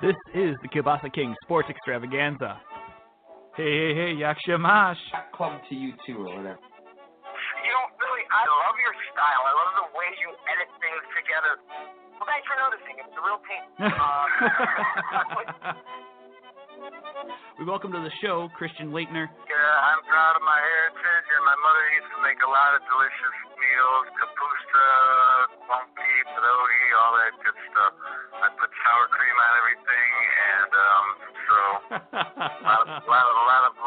This is the Kielbasa King Sports Extravaganza. Hey, hey, hey, Yak Shamash. Club to you too, or whatever. You know, really, I love your style. I love the way you edit things together. Well, thanks for noticing. It's a real team. Uh, we welcome to the show Christian Laettner. yeah, I'm proud of my heritage, and my mother used to make a lot of delicious meals. Kapusta, lumpy, pierogi, all that good stuff. I put sour cream on everything, and um, so a lot of, lot of, lot of,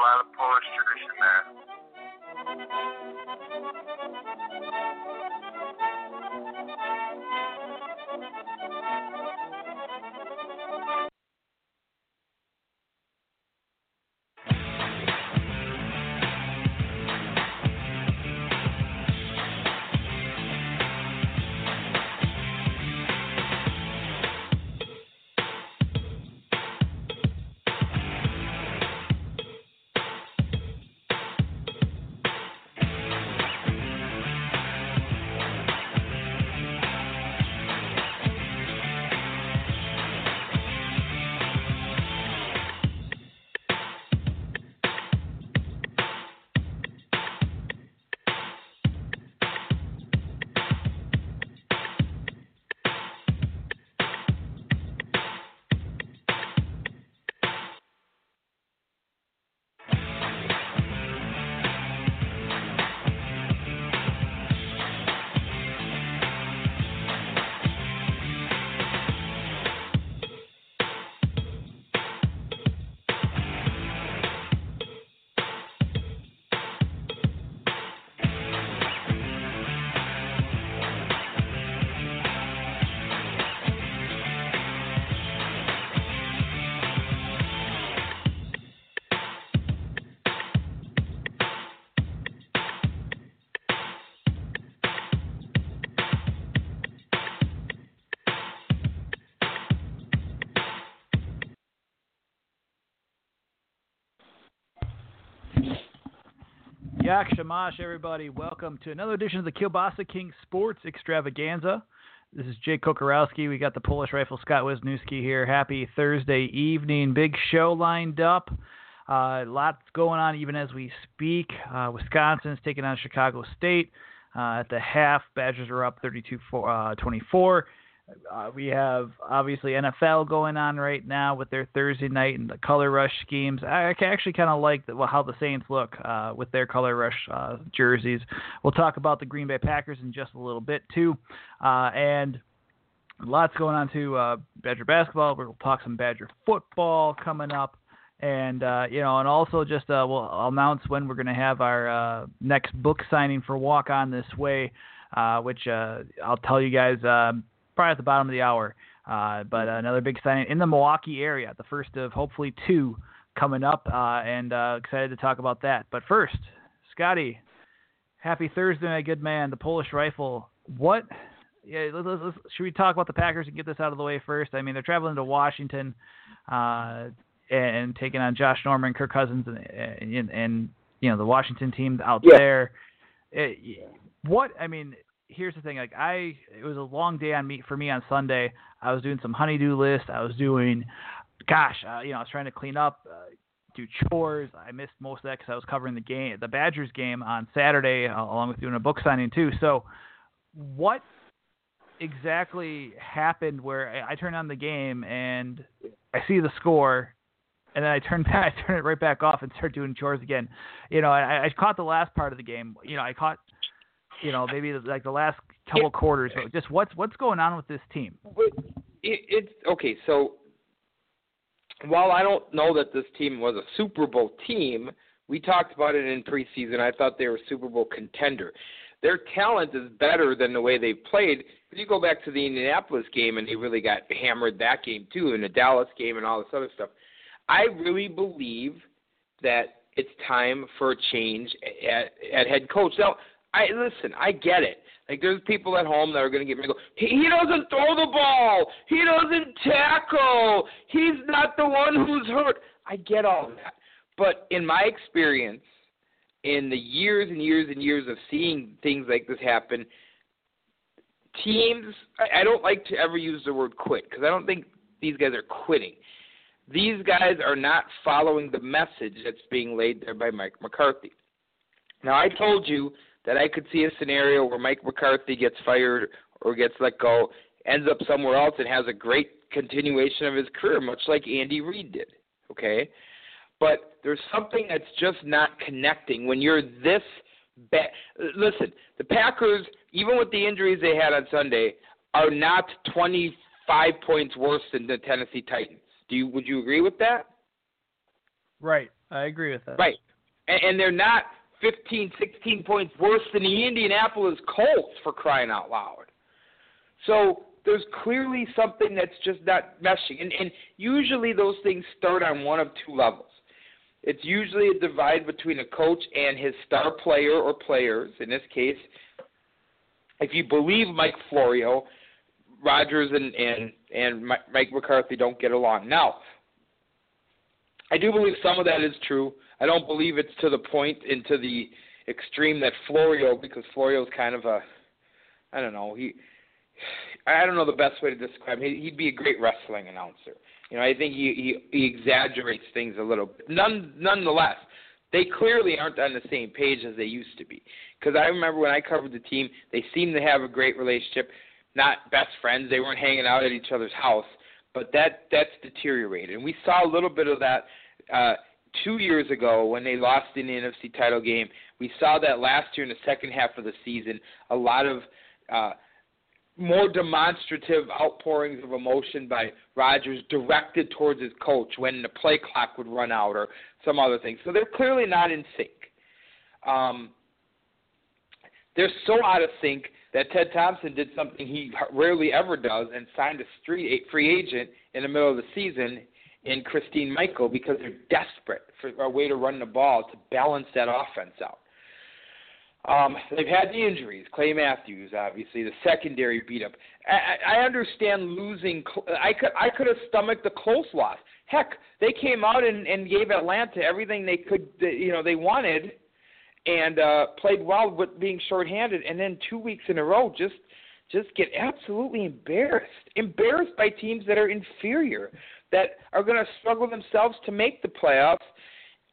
Yak Shamash, everybody. Welcome to another edition of the Kielbasa King Sports Extravaganza. This is Jake Kocorowski. We got the Polish Rifle Scott Wisniewski here. Happy Thursday evening. Big show lined up. Uh, lots going on even as we speak. Uh, Wisconsin's taking on Chicago State. Uh, at the half, Badgers are up 32 uh, 24. Uh, we have obviously NFL going on right now with their Thursday night and the color rush schemes. I actually kind of like the, well, how the Saints look uh, with their color rush uh, jerseys. We'll talk about the Green Bay Packers in just a little bit too, uh, and lots going on to Uh, Badger basketball. We'll talk some Badger football coming up. And uh, you know, and also just we'll announce when we're going to have our next book signing for Walk On This Way, which I'll tell you guys um, probably at the bottom of the hour. Uh, but another big signing in the Milwaukee area, the first of hopefully two coming up, uh, and uh, excited to talk about that. But first, Scotty, happy Thursday, my good man. The Polish Rifle. What? Yeah, let's, let's, should we talk about the Packers and get this out of the way first? I mean, they're traveling to Washington uh, and, taking on Josh Norman, Kirk Cousins, and, and, and you know the Washington team out Yeah. there. It, what? I mean, here's the thing like i it was a long day on me for me on sunday i was doing some honeydew list i was doing gosh uh, you know i was trying to clean up uh, do chores i missed most of that because i was covering the game the badgers game on saturday uh, along with doing a book signing too so what exactly happened where I, I turned on the game and i see the score and then I turn back, I turn it right back off and start doing chores again. You know, I, I caught the last part of the game. You know, I caught you know, maybe like the last couple quarters. But just what's what's going on with this team? It, it's okay. So while I don't know that this team was a Super Bowl team, we talked about it in preseason. I thought they were a Super Bowl contender. Their talent is better than the way they played. If you go back to the Indianapolis game, and they really got hammered that game too, and the Dallas game, and all this other stuff. I really believe that it's time for a change at, at head coach. Now, I listen. I get it. Like there's people at home that are going to get me go. He, he doesn't throw the ball. He doesn't tackle. He's not the one who's hurt. I get all that. But in my experience, in the years and years and years of seeing things like this happen, teams. I, I don't like to ever use the word quit because I don't think these guys are quitting. These guys are not following the message that's being laid there by Mike McCarthy. Now, I told you that I could see a scenario where Mike McCarthy gets fired or gets let go, ends up somewhere else, and has a great continuation of his career, much like Andy Reid did. Okay? But there's something that's just not connecting when you're this bad. Listen, the Packers, even with the injuries they had on Sunday, are not 25 points worse than the Tennessee Titans. Do you would you agree with that? Right, I agree with that. Right, and, and they're not 15, 16 points worse than the Indianapolis Colts for crying out loud. So there's clearly something that's just not meshing, and, and usually those things start on one of two levels. It's usually a divide between a coach and his star player or players. In this case, if you believe Mike Florio, Rodgers and and and Mike McCarthy don't get along. Now, I do believe some of that is true. I don't believe it's to the point and to the extreme that Florio, because Florio's kind of a, I don't know, he, I don't know the best way to describe him. He'd be a great wrestling announcer. You know, I think he he, he exaggerates things a little. None, nonetheless, they clearly aren't on the same page as they used to be. Because I remember when I covered the team, they seemed to have a great relationship not best friends. They weren't hanging out at each other's house, but that that's deteriorated. And we saw a little bit of that uh, two years ago when they lost in the NFC title game. We saw that last year in the second half of the season. A lot of uh, more demonstrative outpourings of emotion by Rodgers directed towards his coach when the play clock would run out or some other thing. So they're clearly not in sync. Um, they're so out of sync that Ted Thompson did something he rarely ever does and signed a street, free agent in the middle of the season in Christine Michael because they're desperate for a way to run the ball to balance that offense out. Um, they've had the injuries. Clay Matthews, obviously, the secondary beat up. I, I understand losing. I could I could have stomached the close loss. Heck, they came out and, and gave Atlanta everything they could. You know, they wanted and uh, played well with being shorthanded, and then two weeks in a row just just get absolutely embarrassed, embarrassed by teams that are inferior, that are going to struggle themselves to make the playoffs,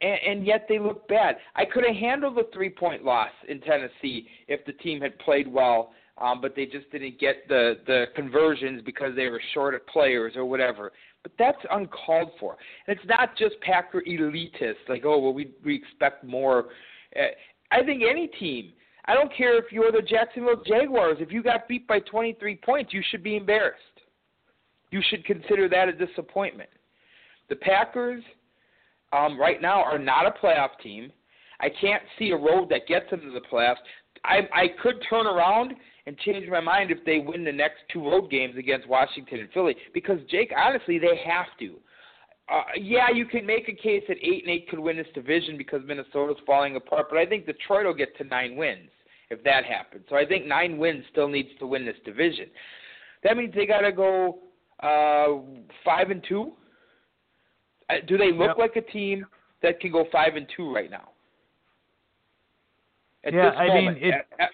and, and yet they look bad. I could have handled the three point loss in Tennessee if the team had played well. Um, but they just didn't get the the conversions because they were short of players or whatever. But that's uncalled for. And it's not just Packer elitists like, oh well, we we expect more uh, I think any team, I don't care if you're the Jacksonville Jaguars, if you got beat by 23 points, you should be embarrassed. You should consider that a disappointment. The Packers um, right now are not a playoff team. I can't see a road that gets them to the playoffs. I, I could turn around and change my mind if they win the next two road games against Washington and Philly because Jake, honestly, they have to uh, yeah, you can make a case that eight and eight could win this division because Minnesota's falling apart, but I think Detroit will get to nine wins if that happens. So I think nine wins still needs to win this division. That means they got to go uh, five and two. Uh, do they look yep. like a team that can go five and two right now? At yeah, I moment, mean, it, at, at,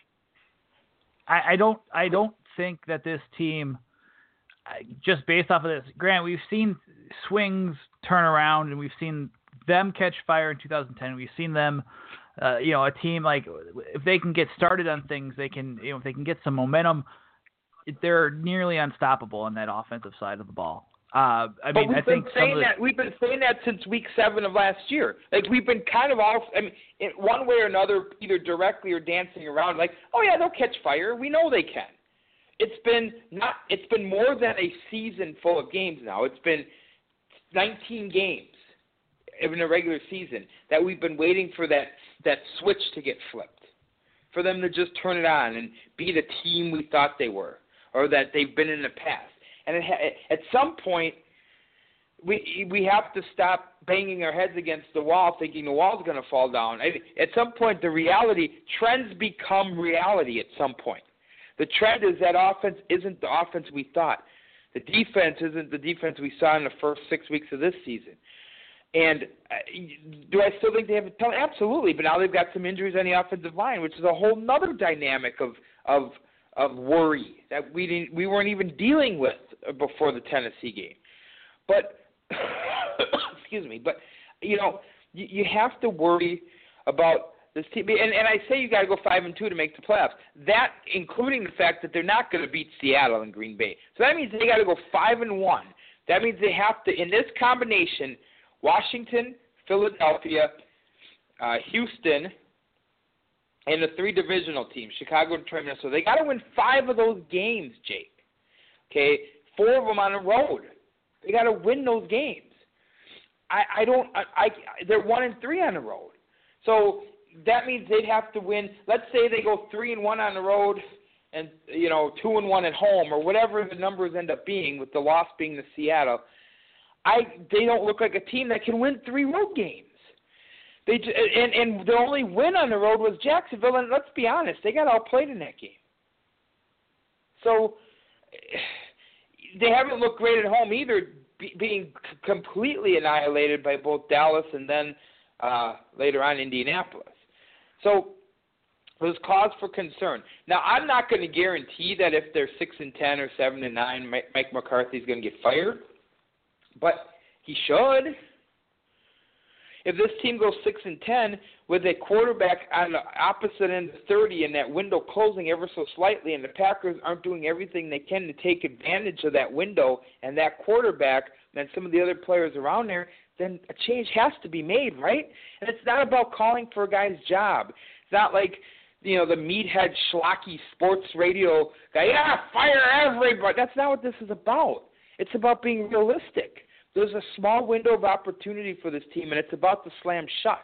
I, I don't, I don't think that this team, just based off of this, Grant, we've seen swings turn around, and we've seen them catch fire in 2010. We've seen them, uh, you know, a team like if they can get started on things, they can, you know, if they can get some momentum, they're nearly unstoppable on that offensive side of the ball. Uh, I mean, we've I been think saying the, that we've been saying that since week seven of last year. Like we've been kind of off. I mean, in one way or another, either directly or dancing around. Like, oh yeah, they'll catch fire. We know they can. It's been not. It's been more than a season full of games now. It's been 19 games in a regular season that we've been waiting for that that switch to get flipped, for them to just turn it on and be the team we thought they were, or that they've been in the past. And it ha- at some point, we we have to stop banging our heads against the wall, thinking the wall's going to fall down. At some point, the reality trends become reality. At some point, the trend is that offense isn't the offense we thought. The defense isn't the defense we saw in the first six weeks of this season. And uh, do I still think they have a talent? Absolutely, but now they've got some injuries on the offensive line, which is a whole other dynamic of of of worry that we didn't we weren't even dealing with before the Tennessee game. But excuse me, but you know, you, you have to worry about this team. And, and I say you got to go five and two to make the playoffs. That including the fact that they're not going to beat Seattle and Green Bay. So that means they got to go five and one. That means they have to in this combination: Washington, Philadelphia, uh, Houston, and the three divisional teams, Chicago, Detroit, Minnesota. They got to win five of those games, Jake. Okay, four of them on the road. They got to win those games. I, I don't. I, I they're one and three on the road. So that means they'd have to win. Let's say they go three and one on the road, and you know two and one at home, or whatever the numbers end up being, with the loss being the Seattle. I they don't look like a team that can win three road games. They and and the only win on the road was Jacksonville, and let's be honest, they got outplayed in that game. So they haven't looked great at home either, be, being completely annihilated by both Dallas and then uh, later on Indianapolis. So there's cause for concern. Now, I'm not going to guarantee that if they're six and ten or seven and nine, Mike McCarthy's going to get fired, but he should. If this team goes six and ten with a quarterback on the opposite end of thirty and that window closing ever so slightly, and the Packers aren't doing everything they can to take advantage of that window and that quarterback and some of the other players around there, then a change has to be made, right? And it's not about calling for a guy's job. It's not like you know the meathead schlocky sports radio guy. Yeah, fire everybody. That's not what this is about. It's about being realistic. There's a small window of opportunity for this team, and it's about to slam shut.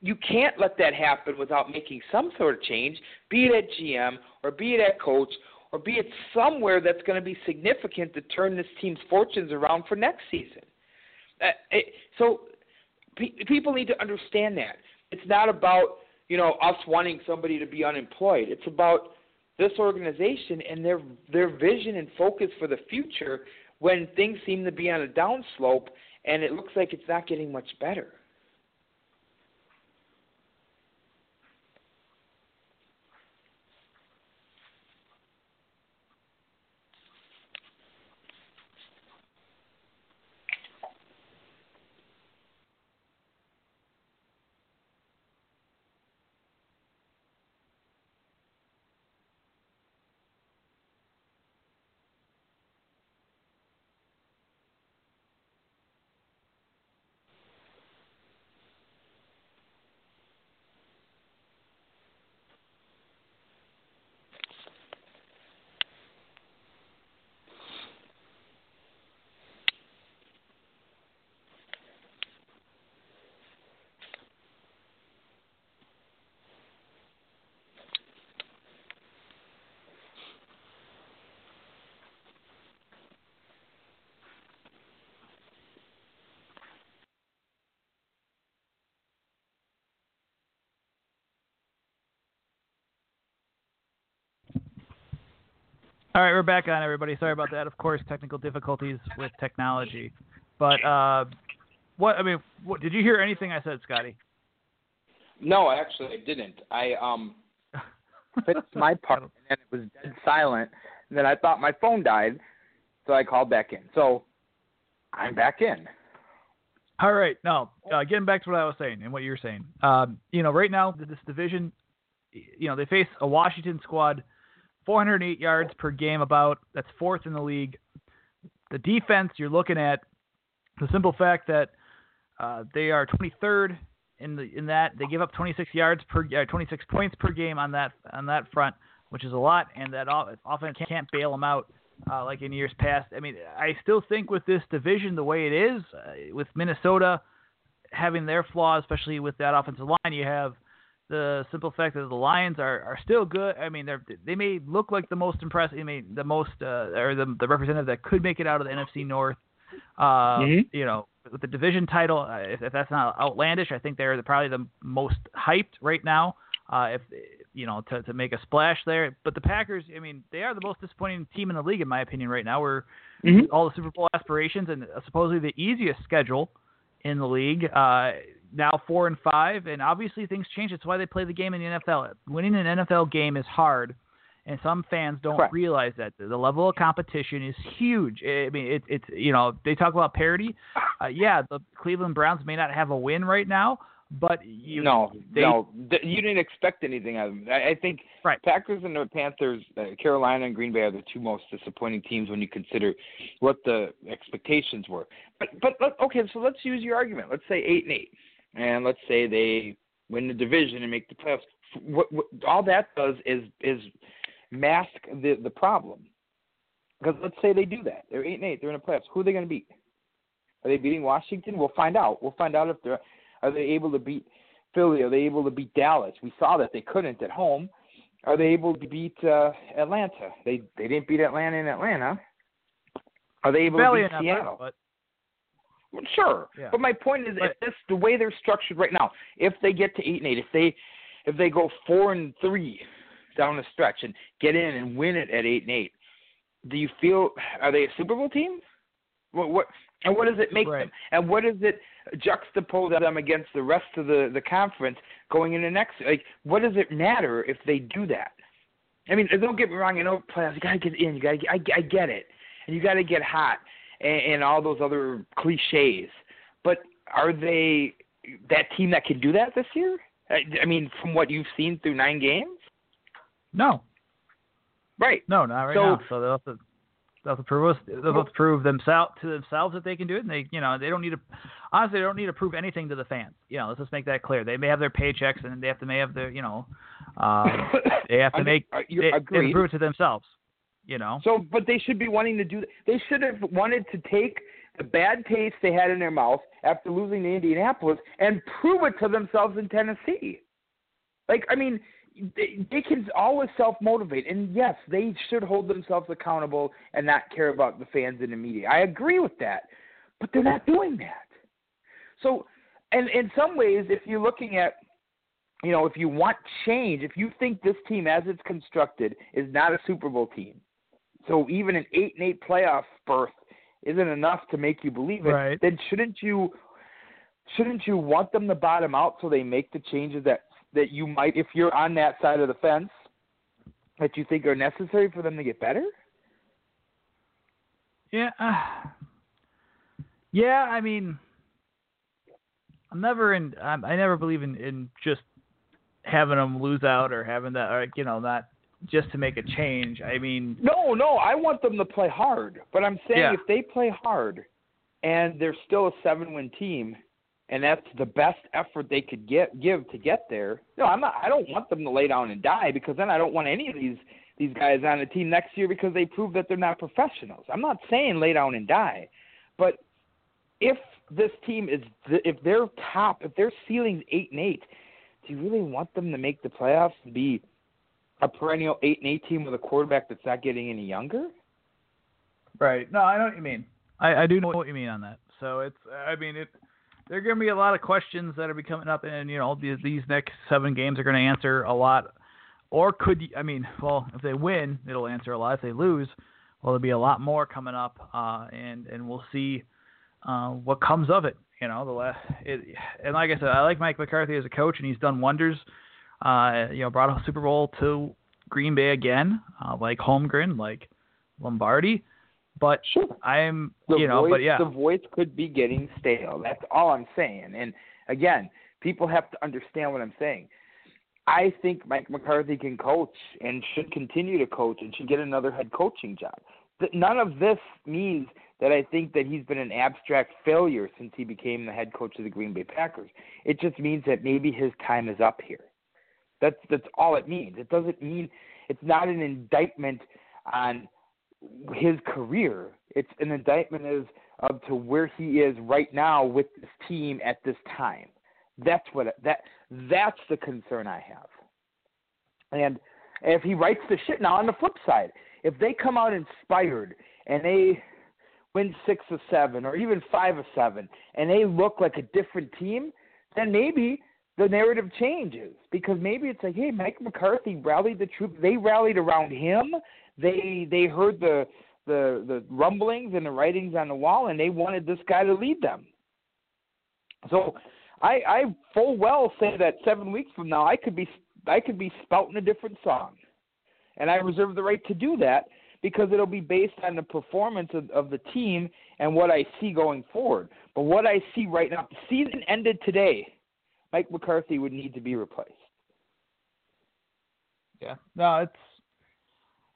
You can't let that happen without making some sort of change, be it at GM or be it at coach or be it somewhere that's going to be significant to turn this team's fortunes around for next season. Uh, it, so pe- people need to understand that it's not about you know us wanting somebody to be unemployed. It's about this organization and their their vision and focus for the future when things seem to be on a downslope and it looks like it's not getting much better. All right, we're back on, everybody. Sorry about that. Of course, technical difficulties with technology. But uh, what I mean, what, did you hear anything I said, Scotty? No, actually, I didn't. I um finished my part, and then it was dead silent. And then I thought my phone died, so I called back in. So I'm back in. All right. Now, uh, getting back to what I was saying and what you're saying. Um, you know, right now this division, you know, they face a Washington squad 408 yards per game, about that's fourth in the league. The defense, you're looking at the simple fact that uh, they are 23rd in the in that they give up 26 yards per uh, 26 points per game on that on that front, which is a lot, and that offense can't bail them out uh, like in years past. I mean, I still think with this division the way it is, uh, with Minnesota having their flaws, especially with that offensive line, you have the simple fact that the Lions are, are still good. I mean, they're they may look like the most impressive. I mean, the most uh, or the the representative that could make it out of the NFC North. Uh, mm-hmm. You know, with the division title, uh, if, if that's not outlandish, I think they're the, probably the most hyped right now. Uh, if you know to to make a splash there, but the Packers, I mean, they are the most disappointing team in the league in my opinion right now. We're mm-hmm. all the Super Bowl aspirations and supposedly the easiest schedule in the league. Uh, now four and five, and obviously things change. It's why they play the game in the NFL. Winning an NFL game is hard, and some fans don't Correct. realize that the level of competition is huge. I mean, it, it's you know they talk about parity. Uh, yeah, the Cleveland Browns may not have a win right now, but you no, they, no, you didn't expect anything out of them. I, I think Right. Packers and the Panthers, uh, Carolina and Green Bay are the two most disappointing teams when you consider what the expectations were. But but okay, so let's use your argument. Let's say eight and eight, and let's say they win the division and make the playoffs. What, what all that does is is mask the the problem. Because let's say they do that, they're eight and eight, they're in the playoffs. Who are they going to beat? Are they beating Washington? We'll find out. We'll find out if they're are they able to beat Philly? Are they able to beat Dallas? We saw that they couldn't at home. Are they able to beat uh, Atlanta? They they didn't beat Atlanta in Atlanta. Are they able barely to beat enough, Seattle? but Sure, Yeah. but my point is, But- if this the way they're structured right now, if they get to eight and eight, if they if they go four and three down the stretch and get in and win it at eight and eight, do you feel are they a Super Bowl team? What what and what does it make Right. them? And what does it juxtapose them against the rest of the the conference going into next? Like, what does it matter if they do that? I mean, don't get me wrong. You know, playoffs. You gotta get in. You gotta. Get, I, I get it, and you gotta get hot, and, and all those other cliches. But are they that team that can do that this year? I, I mean, from what you've seen through nine games, no, right? no, not right So- now. So they'll have to they'll have to prove us they'll have to prove themselves to themselves that they can do it, and they you know they don't need to honestly they don't need to prove anything to the fans. You know, let's just make that clear. They may have their paychecks and they have to may have their you know um, they have to I mean, make uh, they, they prove it to themselves. You know. So, but they should be wanting to do. They should have wanted to take the bad taste they had in their mouth after losing to Indianapolis and prove it to themselves in Tennessee. Like, I mean, they, they can always self motivate, and yes, they should hold themselves accountable and not care about the fans and the media. I agree with that, but they're not doing that. So, and in some ways, if you're looking at you know, if you want change, if you think this team as it's constructed is not a Super Bowl team, so even an eight and eight playoff berth isn't enough to make you believe it, Right. then shouldn't you shouldn't you want them to bottom out so they make the changes that that you might if you're on that side of the fence that you think are necessary for them to get better? Yeah. Uh, yeah, I mean, I'm never in. I'm, I never believe in in just having them lose out or having that, or you know, not just to make a change. I mean, No, no, I want them to play hard. But I'm saying Yeah. if they play hard and they're still a seven win team and that's the best effort they could get give to get there. No, I'm not I don't want them to lay down and die because then I don't want any of these these guys on the team next year because they prove that they're not professionals. I'm not saying lay down and die. But if this team is if their top if their ceiling's eight and eight, do you really want them to make the playoffs and be a perennial eight and eight team with a quarterback that's not getting any younger? right? No, I know what you mean. I, I do know what you mean on that. So it's, I mean, it. There are going to be a lot of questions that are be coming up, and you know, these, these next seven games are going to answer a lot. Or could I mean, well, if they win, it'll answer a lot. If they lose, well, there'll be a lot more coming up, uh, and and we'll see uh, what comes of it. You know, the last, it, and like I said, I like Mike McCarthy as a coach, and he's done wonders. Uh, you know, brought a Super Bowl to Green Bay again, uh, like Holmgren, like Lombardi. But Sure. I'm, The you know, voice, but yeah, the voice could be getting stale. That's all I'm saying. And again, people have to understand what I'm saying. I think Mike McCarthy can coach and should continue to coach and should get another head coaching job. None of this means that I think that he's been an abstract failure since he became the head coach of the Green Bay Packers. It just means that maybe his time is up here. That's that's all it means. It doesn't mean it's not an indictment on his career. It's an indictment as of to where he is right now with this team at this time. That's what that that's the concern I have. And if he writes the shit now on the flip side, if they come out inspired and they win six or seven or even five or seven and they look like a different team, then maybe the narrative changes because maybe it's like, hey, Mike McCarthy rallied the troops. They rallied around him. They they heard the the the rumblings and the writings on the wall, and they wanted this guy to lead them. So, I I full well say that seven weeks from now I could be I could be spouting a different song, and I reserve the right to do that because it'll be based on the performance of, of the team and what I see going forward. But what I see right now, the season ended today. Mike McCarthy would need to be replaced. Yeah, no, it's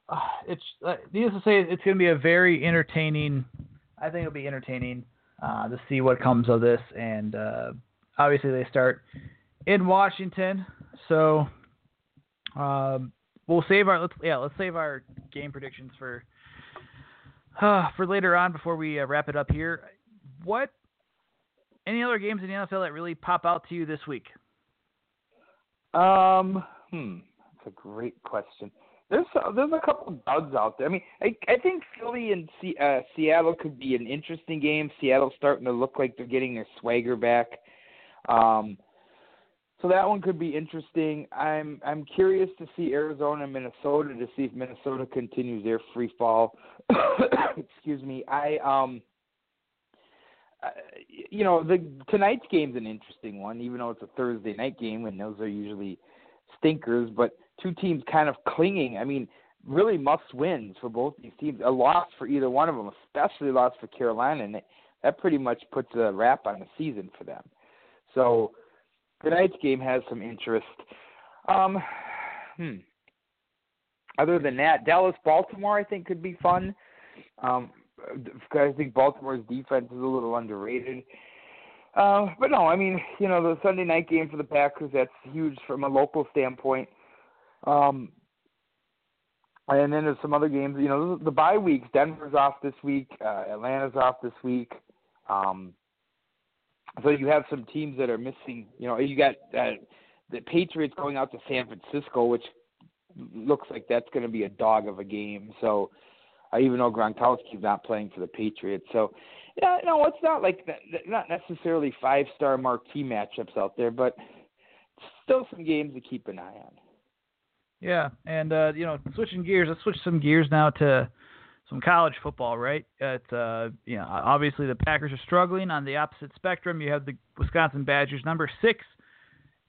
uh, it's uh, needless to say, it's going to be a very entertaining. I think it'll be entertaining uh, to see what comes of this, and uh, obviously they start in Washington, so um, we'll save our let's yeah let's save our game predictions for uh, for later on before we uh, wrap it up here. What any other games in the NFL that really pop out to you this week? Um, hmm, that's a great question. There's a, there's a couple of duds out there. I mean, I I think Philly and C, uh, Seattle could be an interesting game. Seattle's starting to look like they're getting their swagger back. Um, so that one could be interesting. I'm I'm curious to see Arizona and Minnesota to see if Minnesota continues their free fall. Excuse me. I um uh, you know, the tonight's game's an interesting one, even though it's a Thursday night game, and those are usually stinkers. But two teams kind of clinging. I mean, really must wins for both these teams. A loss for either one of them, especially a loss for Carolina, and that pretty much puts a wrap on the season for them. So tonight's game has some interest. Um, hmm. Other than that, Dallas Baltimore I think could be fun. Um, I think Baltimore's defense is a little underrated. Uh, but no, I mean, you know, the Sunday night game for the Packers that's huge from a local standpoint. Um, and then there's some other games. You know, the bye weeks. Denver's off this week. Uh, Atlanta's off this week. Um, so you have some teams that are missing. You know, you got uh, the Patriots going out to San Francisco, which looks like that's going to be a dog of a game. So even though Gronkowski's not playing for the Patriots, so yeah, no, it's not like not necessarily five star marquee matchups out there, but still some games to keep an eye on. Yeah, and uh, you know, switching gears, let's switch some gears now to some college football, right? At uh, you know, obviously the Packers are struggling on the opposite spectrum. You have the Wisconsin Badgers, number six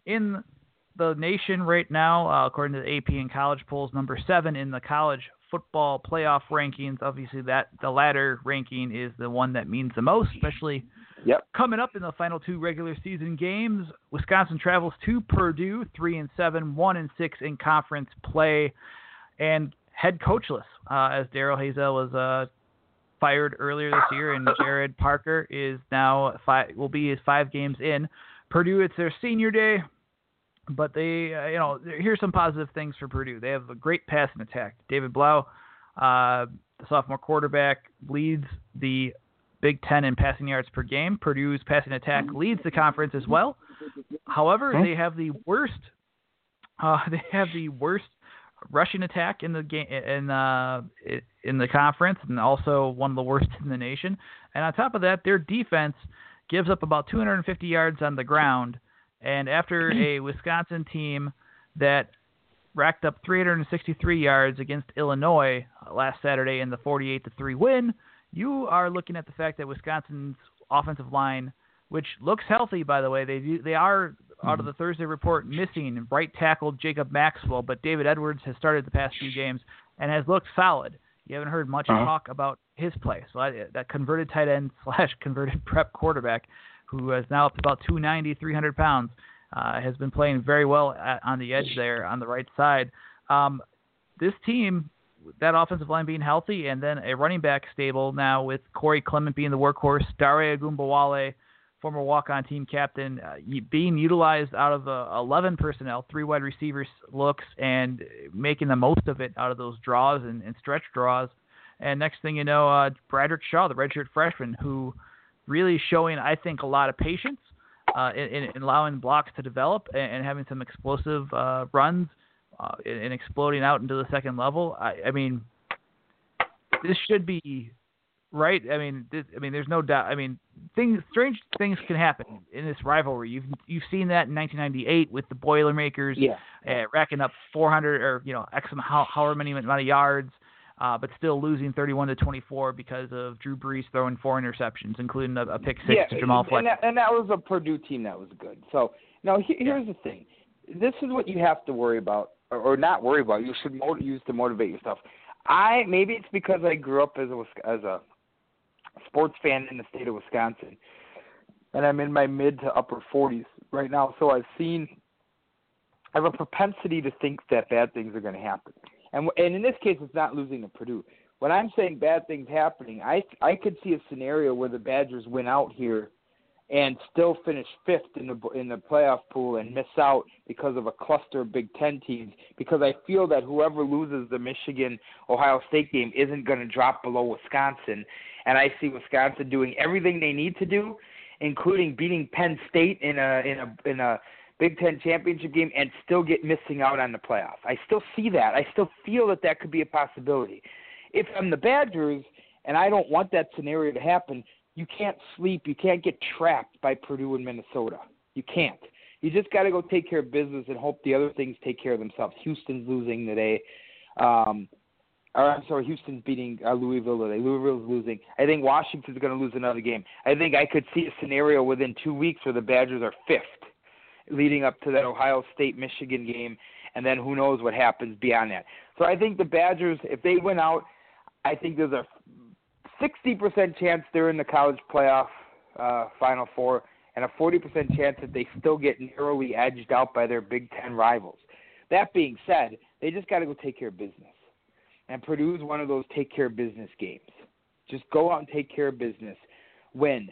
in the nation right now, uh, according to the AP and college polls, number seven in the college football playoff rankings. Obviously, that the latter ranking is the one that means the most, especially yep. coming up in the final two regular season games. Wisconsin travels to Purdue, three and seven, one and six in conference play, and head coachless, uh, as Darrell Hazell was uh, fired earlier this year, and Gerad Parker is now five, will be his five games in. Purdue, it's their senior day, but they, uh, you know, here's some positive things for Purdue. They have a great passing attack. David Blough, uh, the sophomore quarterback, leads the Big Ten in passing yards per game. Purdue's passing attack leads the conference as well. However, they have the worst. Uh, they have the worst rushing attack in the game in uh in the conference and also one of the worst in the nation. And on top of that, their defense gives up about 250 yards on the ground. And after a Wisconsin team that racked up 363 yards against Illinois last Saturday in the 48 to 3 win, you are looking at the fact that Wisconsin's offensive line, which looks healthy by the way, they do, they are out of mm-hmm. the Thursday report missing right tackle Jacob Maxwell, but David Edwards has started the past few games and has looked solid. You haven't heard much uh-huh. talk about his play. So that converted tight end slash converted prep quarterback, who is now up to about 290, 300 pounds, uh, has been playing very well at, on the edge there on the right side. Um, this team, that offensive line being healthy, and then a running back stable now with Corey Clement being the workhorse, Dare Ogunbowale former walk-on team captain, uh, being utilized out of uh, 11 personnel, three wide receivers looks, and making the most of it out of those draws and, and stretch draws. And next thing you know, uh, Bradrick Shaw, the redshirt freshman, who really showing, I think, a lot of patience uh, in, in allowing blocks to develop and, and having some explosive uh, runs uh, and, and exploding out into the second level. I, I mean, this should be right? I mean, this, I mean, there's no doubt. I mean, things, strange things can happen in this rivalry. You've you've seen that in 1998 with the Boilermakers, yeah, uh, racking up 400 or you know x how, however many amount of yards, uh, but still losing 31 to 24 because of Drew Brees throwing four interceptions, including a, a pick six yeah, to Jamar Fletcher. And that, and that was a Purdue team that was good. So now he, here's yeah. the thing. This is what you have to worry about or not worry about. You should motiv- use to motivate yourself. I maybe it's because I grew up as a as a sports fan in the state of Wisconsin, and I'm in my mid to upper 40s right now. So I've seen. I have a propensity to think that bad things are going to happen, and and in this case, it's not losing to Purdue. When I'm saying bad things happening, I I could see a scenario where the Badgers win out here and still finish fifth in the in the playoff pool and miss out because of a cluster of Big Ten teams. Because I feel that whoever loses the Michigan Ohio State game isn't going to drop below Wisconsin, and I see Wisconsin doing everything they need to do, including beating Penn State in a in a in a Big Ten championship game and still get missing out on the playoff. I still see that. I still feel that that could be a possibility. If I'm the Badgers and I don't want that scenario to happen, you can't sleep. You can't get trapped by Purdue and Minnesota. You can't. You just got to go take care of business and hope the other things take care of themselves. Houston's losing today. Um, or I'm sorry, Houston's beating uh, Louisville today. Louisville's losing. I think Washington's going to lose another game. I think I could see a scenario within two weeks where the Badgers are fifth, leading up to that Ohio State Michigan game, and then who knows what happens beyond that. So I think the Badgers, if they win out, I think there's a 60% chance they're in the college playoff uh, Final Four, and a 40% chance that they still get narrowly edged out by their Big Ten rivals. That being said, they just got to go take care of business. And Purdue is one of those take care of business games. Just go out and take care of business. Win.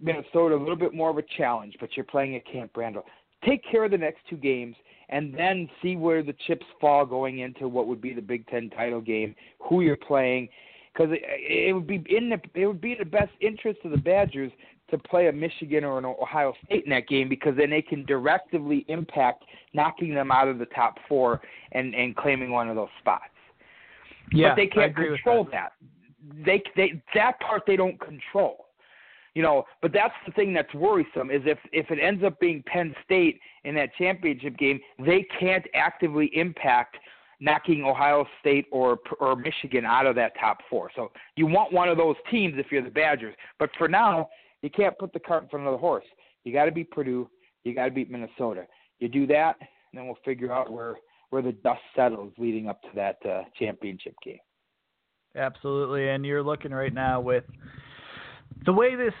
Minnesota a little bit more of a challenge, but you're playing at Camp Randall. Take care of the next two games, and then see where the chips fall going into what would be the Big Ten title game, who you're playing, because it, it would be in the it would be the best interest of the Badgers to play a Michigan or an Ohio State in that game because then they can directly impact knocking them out of the top four and and claiming one of those spots. Yeah, but they can't control that. that. They they that part they don't control. You know, but that's the thing that's worrisome is if if it ends up being Penn State in that championship game, they can't actively impact knocking Ohio State or or Michigan out of that top four. So you want one of those teams if you're the Badgers. But for now, you can't put the cart in front of the horse. You got to beat Purdue. You got to beat Minnesota. You do that, and then we'll figure out where where the dust settles leading up to that uh, championship game. Absolutely, and you're looking right now with the way this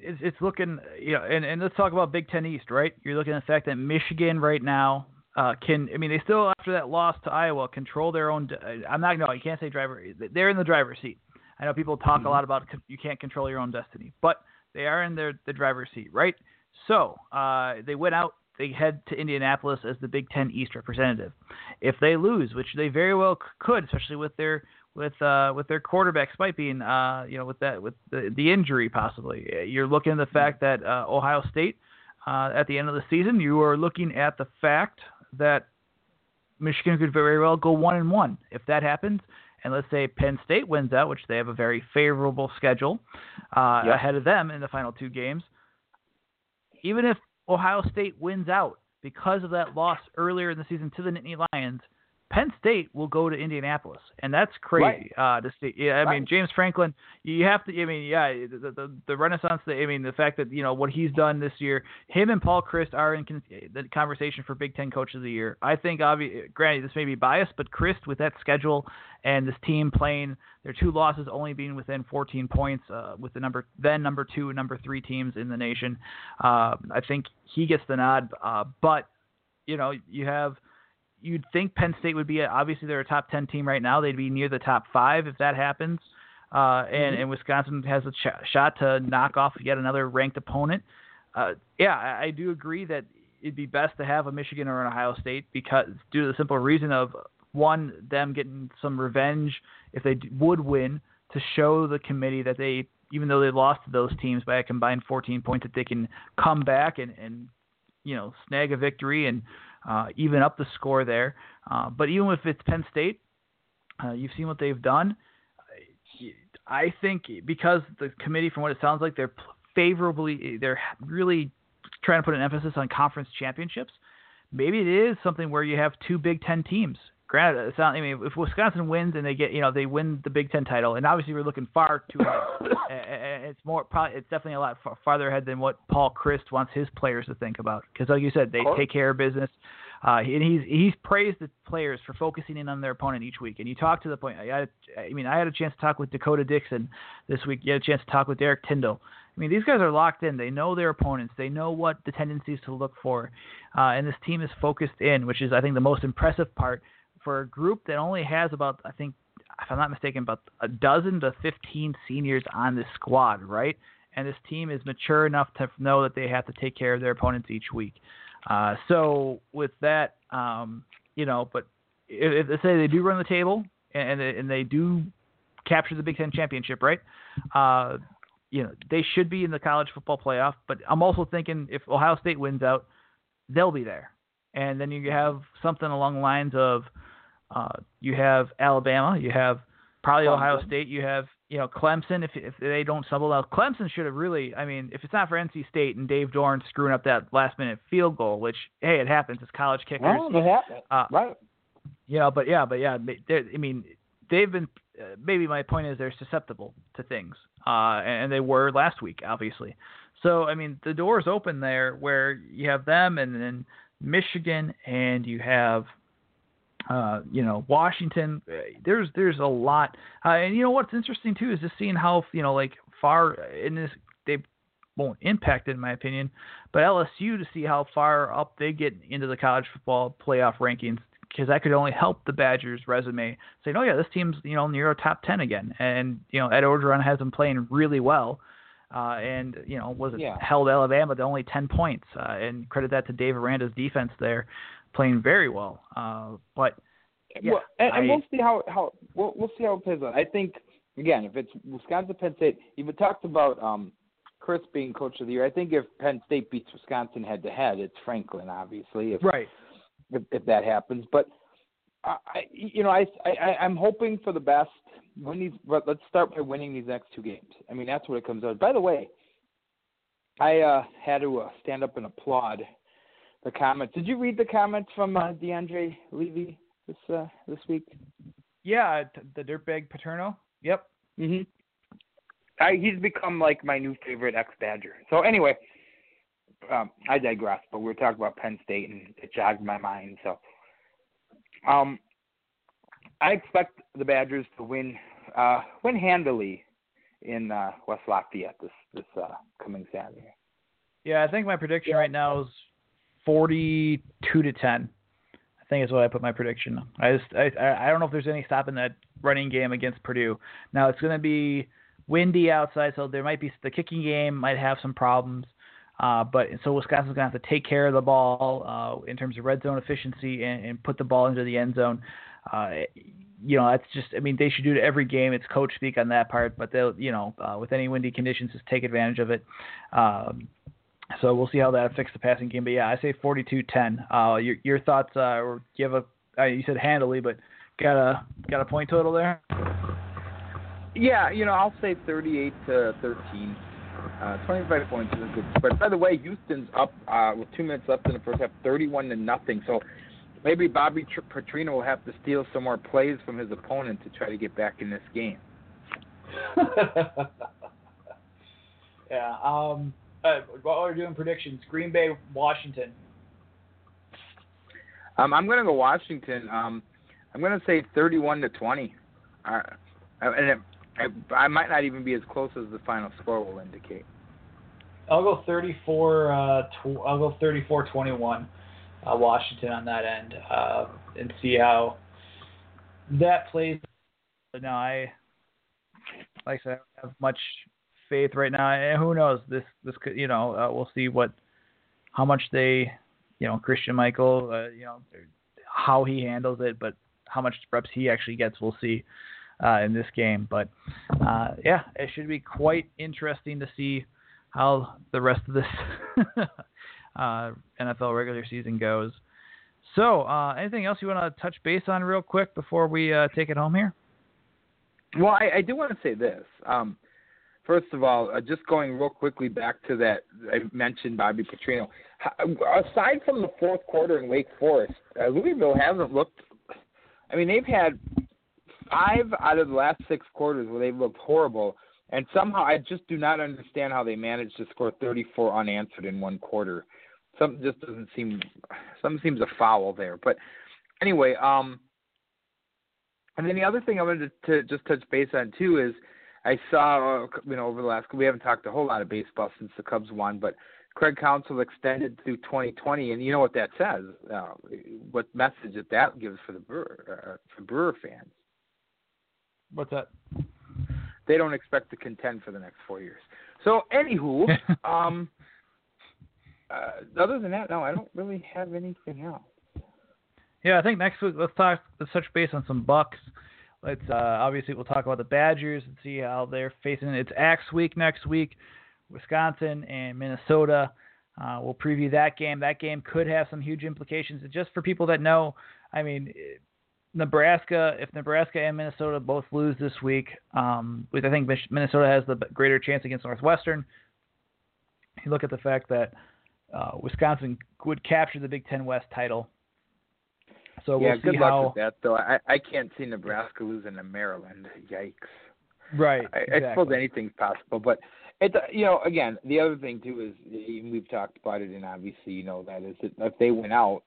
it's, it's looking, you know, and, and let's talk about Big Ten East, right? You're looking at the fact that Michigan right now uh, can I mean they still after that loss to Iowa control their own. Uh, I'm not no you can't say driver. They're in the driver's seat. I know people talk mm-hmm. a lot about you can't control your own destiny, but they are in their the driver's seat, right? So uh, they went out. They head to Indianapolis as the Big Ten East representative. If they lose, which they very well could, especially with their with uh, with their quarterback Speight being uh, you know with that with the, the injury possibly, you're looking at the fact that uh, Ohio State uh, at the end of the season, you are looking at the fact that Michigan could very well go one and one. If that happens, and let's say Penn State wins out, which they have a very favorable schedule uh, yep. ahead of them in the final two games, even if Ohio State wins out because of that loss earlier in the season to the Nittany Lions, Penn State will go to Indianapolis, and that's crazy right. uh, to see. Yeah, I right. mean James Franklin. You have to. I mean, yeah, the, the the Renaissance. I mean, the fact that you know what he's done this year. Him and Paul Chryst are in con- the conversation for Big Ten Coach of the Year. I think, obviously, granted, this may be biased, but Chryst with that schedule and this team playing their two losses only being within 14 points uh, with the number then number two and number three teams in the nation. Uh, I think he gets the nod, uh, but you know you have you'd think Penn State would be a, obviously they're a top ten team right now. They'd be near the top five if that happens. Uh, and, mm-hmm. and Wisconsin has a ch- shot to knock off yet another ranked opponent. Uh, yeah, I, I do agree that it'd be best to have a Michigan or an Ohio State because due to the simple reason of one them getting some revenge if they would win to show the committee that they even though they lost to those teams by a combined 14 points that they can come back and and you know snag a victory and even up the score there. Uh, but even if it's Penn State, uh, you've seen what they've done. I think because the committee, from what it sounds like, they're favorably, they're really trying to put an emphasis on conference championships. Maybe it is something where you have two Big Ten teams granted, it's not, I mean, if Wisconsin wins and they get, you know, they win the Big Ten title, and obviously we're looking far too it's more, probably, it's definitely a lot far, farther ahead than what Paul Chryst wants his players to think about. Because, like you said, they take care of business. Uh, and he's he's praised the players for focusing in on their opponent each week. And you talk to the point. I, had, I mean, I had a chance to talk with Dakota Dixon this week. You had a chance to talk with Derrick Tindal. I mean, these guys are locked in. They know their opponents. They know what the tendencies to look for. Uh, and this team is focused in, which is, I think, the most impressive part for a group that only has about, I think, if I'm not mistaken, about a dozen to 15 seniors on this squad, right? And this team is mature enough to know that they have to take care of their opponents each week. Uh, so with that, um, you know, but if, if they say they do run the table and and they do capture the Big Ten championship, right? Uh, you know, they should be in the college football playoff. But I'm also thinking if Ohio State wins out, they'll be there. And then you have something along the lines of uh, you have Alabama, you have probably Clemson. Ohio State, you have you know Clemson. If if they don't stumble out, Clemson should have really. I mean, if it's not for NC State and Dave Doeren screwing up that last minute field goal, which hey, it happens. It's college kickers. Well, it happens. Uh, right. You know, but yeah, but yeah, I mean, they've been. Uh, maybe my point is they're susceptible to things, uh, and they were last week, obviously. So I mean, the door's open there where you have them, and then Michigan, and you have uh, you know, Washington. There's there's a lot, uh, and you know what's interesting too is just seeing how you know like far in this they won't impact it in my opinion, but LSU to see how far up they get into the college football playoff rankings because that could only help the Badgers' resume. Saying, oh yeah, this team's you know near a top ten again, and you know Ed Orgeron has them playing really well. Uh, and you know was it yeah. held Alabama to only ten points, uh, and credit that to Dave Aranda's defense there playing very well. Uh, but yeah, well, and, I, and we'll see how how we'll we'll see how it plays out. I think again, if it's Wisconsin Penn State, you've talked about um, Chryst being coach of the year. I think if Penn State beats Wisconsin head to head, it's Franklin, obviously. If, right. If, if that happens, but I, you know, I, I I'm hoping for the best. Win these, but let's start by winning these next two games. I mean, that's what it comes out. By the way, I uh, had to uh, stand up and applaud the comments. Did you read the comments from uh, DeAndre Levy this uh, this week? Yeah, the dirtbag Paterno. Yep. Mhm. I, he's become like my new favorite ex Badger. So anyway, um, I digress. But we were talking about Penn State, and it jogged my mind. So, um, I expect the Badgers to win uh, win handily in uh, West Lafayette this this uh, coming Saturday. Yeah, I think my prediction yeah. right now is 42 to 10. I think is what I put my prediction. I just I I don't know if there's any stopping that running game against Purdue. Now it's going to be windy outside, so there might be the kicking game might have some problems. Uh, but so Wisconsin's going to have to take care of the ball uh, in terms of red zone efficiency and, and put the ball into the end zone. Uh, you know, that's just I mean they should do it every game. It's coach speak on that part, but they'll you know uh, with any windy conditions just take advantage of it. Um, so we'll see how that affects the passing game. But yeah, I say 42-10. Uh, your your thoughts? Uh, or you have a uh, you said handily, but got a got a point total there? Yeah, you know I'll say 38 to 13. Uh, 25 points is a good spread. By the way, Houston's up uh, with two minutes left in the first half, 31 to nothing. So maybe Bobby Petrino will have to steal some more plays from his opponent to try to get back in this game. yeah. Um, uh, while we're doing predictions, Green Bay, Washington. Um, I'm going to go Washington. Um, I'm going to say 31 to 20. Uh, and it, I, I might not even be as close as the final score will indicate. I'll go 34. Uh, tw- I'll go 34-21. Uh, Washington on that end, uh, and see how that plays. But no, I like I said, I don't have much faith right now. And who knows? This this could you know uh, we'll see what how much they you know Christine Michael uh, you know how he handles it, but how much reps he actually gets we'll see uh, in this game. But uh, yeah, it should be quite interesting to see how the rest of this uh, NFL regular season goes. So, uh, anything else you want to touch base on real quick before we uh, take it home here? Well, I, I do want to say this. Um, First of all, uh, just going real quickly back to that, I mentioned Bobby Petrino. Aside from the fourth quarter in Wake Forest, uh, Louisville hasn't looked. I mean, they've had five out of the last six quarters where they've looked horrible, and somehow I just do not understand how they managed to score 34 unanswered in one quarter. something just doesn't seem something seems a foul there. But anyway, um, and then the other thing I wanted to, to just touch base on too is I saw you know over the last we haven't talked a whole lot of baseball since the Cubs won, but Craig Counsell extended through 2020, and you know what that says, uh, what message that that gives for the Brewer, uh, for Brewer fans. What's that? They don't expect to contend for the next four years. So, anywho, um, uh, other than that, no, I don't really have anything else. Yeah, I think next week let's talk. Let's touch base on some Bucks. Let's uh, obviously we'll talk about the Badgers and see how they're facing. It's Axe week next week. Wisconsin and Minnesota. Uh, we'll preview that game. That game could have some huge implications. And just for people that know, I mean, Nebraska, if Nebraska and Minnesota both lose this week, um, which I think Minnesota has the greater chance against Northwestern, you look at the fact that uh, Wisconsin would capture the Big Ten West title. So yeah, we'll good luck how. with that, though. I I can't see Nebraska losing to Maryland. Yikes. Right. I, exactly. I suppose anything's possible, but it's you know again the other thing too is we've talked about it, and obviously you know that is that if they went out,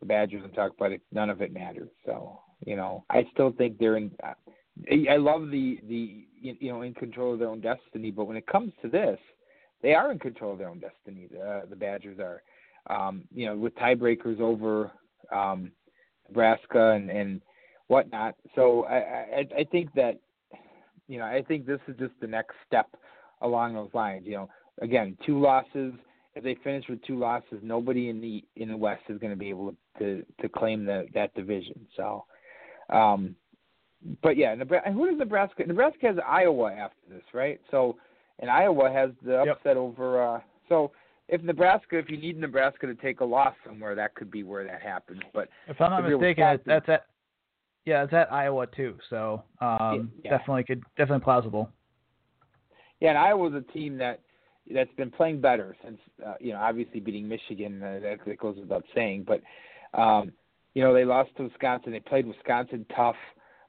the Badgers and talk about it, none of it matters. So you know I still think they're in. I love the the you know in control of their own destiny, but when it comes to this, they are in control of their own destiny. The the Badgers are, um, you know, with tiebreakers over um, Nebraska and and whatnot. So I, I I think that you know I think this is just the next step along those lines. You know, again, two losses. If they finish with two losses, nobody in the in the West is going to be able to to claim the, that division. So, um, but yeah, Nebraska. Who does Nebraska? Nebraska has Iowa after this, right? So, and Iowa has the upset Yep. over. Uh, so, if Nebraska, if you need Nebraska to take a loss somewhere, that could be where that happens. But If I'm not mistaken, Wisconsin- that's at yeah, it's at Iowa too. So um, Yeah. definitely could definitely plausible. Yeah, and Iowa's a team that that's been playing better since uh, you know obviously beating Michigan. Uh, that, that goes without saying, but um, you know they lost to Wisconsin. They played Wisconsin tough.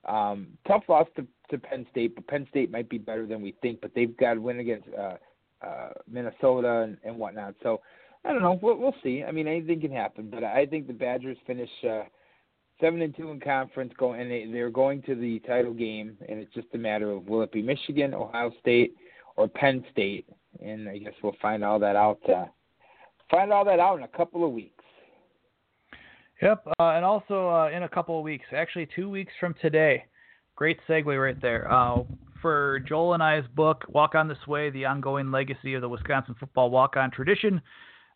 Um, tough loss to, to Penn State, but Penn State might be better than we think. But they've got to win against uh, uh, Minnesota and, and whatnot. So I don't know. We'll, we'll see. I mean, anything can happen. But I think the Badgers finish uh, seven and two in conference, going and they, they're going to the title game, and it's just a matter of will it be Michigan, Ohio State, or Penn State, and I guess we'll find all that out. Uh, find all that out in a couple of weeks. Yep, uh, and also uh, in a couple of weeks, actually two weeks from today. Great segue right there. Uh, for Joel and I's book, Walk On This Way: The Ongoing Legacy of the Wisconsin Football Walk-On Tradition.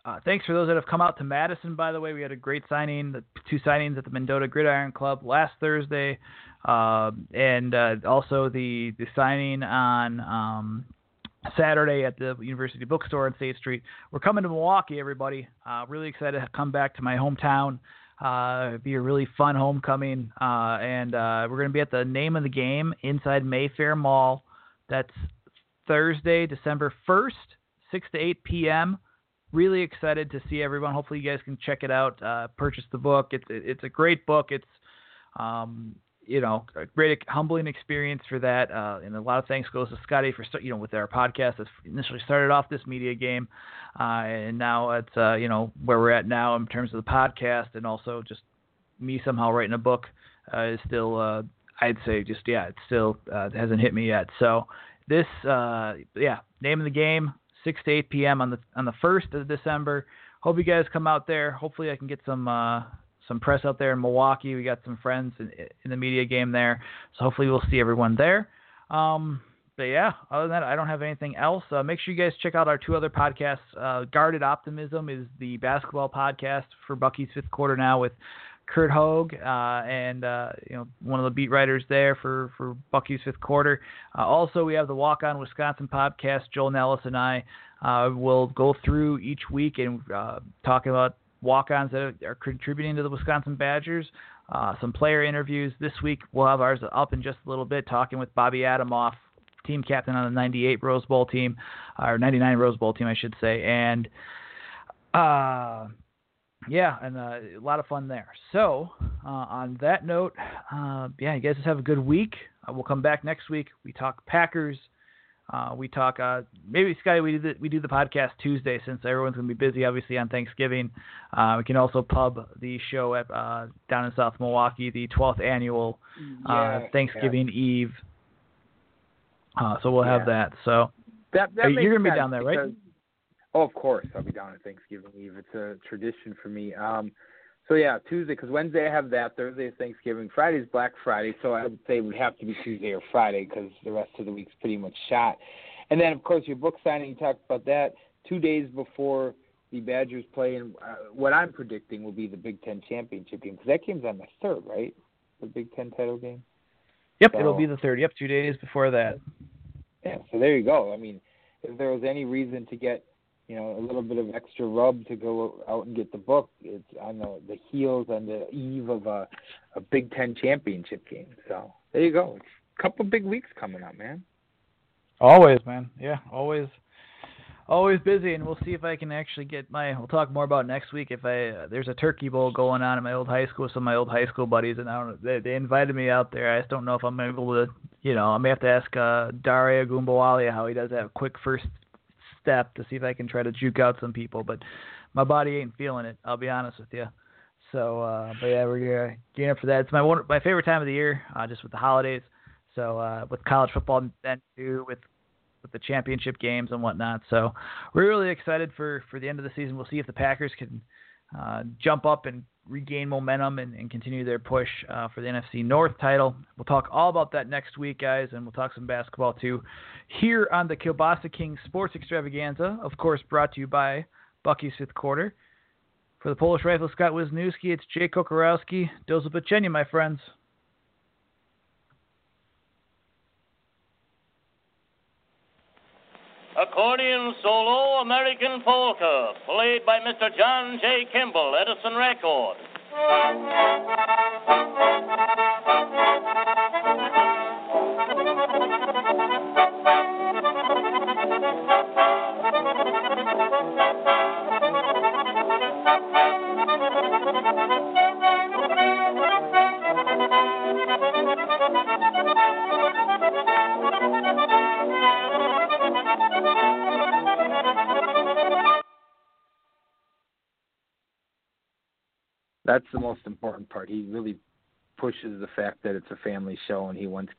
Uh, thanks for those that have come out to Madison. By the way, we had a great signing, the two signings at the Mendota Gridiron Club last Thursday, uh, and uh, also the the signing on um, Saturday at the University Bookstore on State Street. We're coming to Milwaukee, everybody. Uh, really excited to come back to my hometown. Uh, it'd be a really fun homecoming, uh, and uh, we're going to be at the name of the game inside Mayfair Mall. That's Thursday, December 1st, 6 to 8 p.m. Really excited to see everyone. Hopefully, you guys can check it out. Uh, purchase the book. It's it's a great book. It's um, you know, a great humbling experience for that. Uh, and a lot of thanks goes to Scotty for you know with our podcast that initially started off this media game, uh, and now it's uh, you know where we're at now in terms of the podcast, and also just me somehow writing a book uh, is still uh, I'd say just yeah it still uh, hasn't hit me yet. So this yeah name of the game 6 to 8 p.m. on the on the first of December. Hope you guys come out there. Hopefully I can get some. Some press out there in Milwaukee. We got some friends in, in the media game there, so hopefully we'll see everyone there. Um, but yeah, other than that, I don't have anything else. Uh, make sure you guys check out our two other podcasts. Uh, Guarded Optimism is the basketball podcast for Bucky's fifth quarter now with Curt Hogg uh, and uh, you know one of the beat writers there for for Bucky's fifth quarter. Uh, also, we have the Walk On Wisconsin podcast. Joel Nellis and I uh, will go through each week and talk about walk-ons that are contributing to the Wisconsin Badgers. Uh, some player interviews this week. We'll have ours up in just a little bit, talking with Bobby Adamoff, team captain on the '98 Rose Bowl team, or '99 Rose Bowl team, I should say, and uh, yeah, and uh, a lot of fun there. So, uh, on that note, uh, yeah, you guys just have a good week. Uh, we'll come back next week. We talk Packers. Uh, we talk. Uh, maybe Scotty, we do the, we do the podcast Tuesday since everyone's gonna be busy, obviously on Thanksgiving. Uh, we can also pub the show at uh, down in South Milwaukee, the 12th annual uh, Yeah, Thanksgiving Eve. Uh, so we'll have that. So That, that you're gonna be down there, right? Oh, of course, I'll be down at Thanksgiving Eve. It's a tradition for me. Um, so yeah, Tuesday because Wednesday I have that. Thursday is Thanksgiving. Friday is Black Friday, so I would say it would have to be Tuesday or Friday because the rest of the week's pretty much shot. And then of course your book signing. You talked about that two days before the Badgers play, and uh, what I'm predicting will be the Big Ten championship game because that game's on the third, right? The Big Ten title game. yep, So- it'll be the third. Yep, two days before that. Yeah, so there you go. I mean, if there was any reason to get, you know, a little bit of extra rub to go out and get the book, it's on the the heels on the eve of a a Big Ten championship game. So there you go. A couple big weeks coming up, man. Always, man. Yeah, always, always busy, and we'll see if I can actually get my. We'll talk more about next week. If I uh, there's a turkey bowl going on at my old high school with some of my old high school buddies, and I don't. They, they invited me out there. I just don't know if I'm able to. You know, I may have to ask uh, Dare Ogunbowale how he does that quick first step to see if I can try to juke out some people. But my body ain't feeling it. I'll be honest with you. So, uh, but yeah, we're uh, gearing up for that. It's my one, my favorite time of the year, uh, just with the holidays. So uh, with college football then too, with with the championship games and whatnot. So we're really excited for for the end of the season. We'll see if the Packers can uh, jump up and regain momentum and, and continue their push uh, for the NFC North title. We'll talk all about that next week, guys, and we'll talk some basketball too here on the Kielbasa King Sports Extravaganza. Of course, brought to you by Bucky's Fifth Quarter. For the Polish Rifle Scott Wisniewski, it's Jake Kocorowski. Do zobaczenia, my friends. Accordion solo American polka, played by Mr. John J. Kimmel, Edison Record. That's the most important part. He really pushes the fact that it's a family show and he wants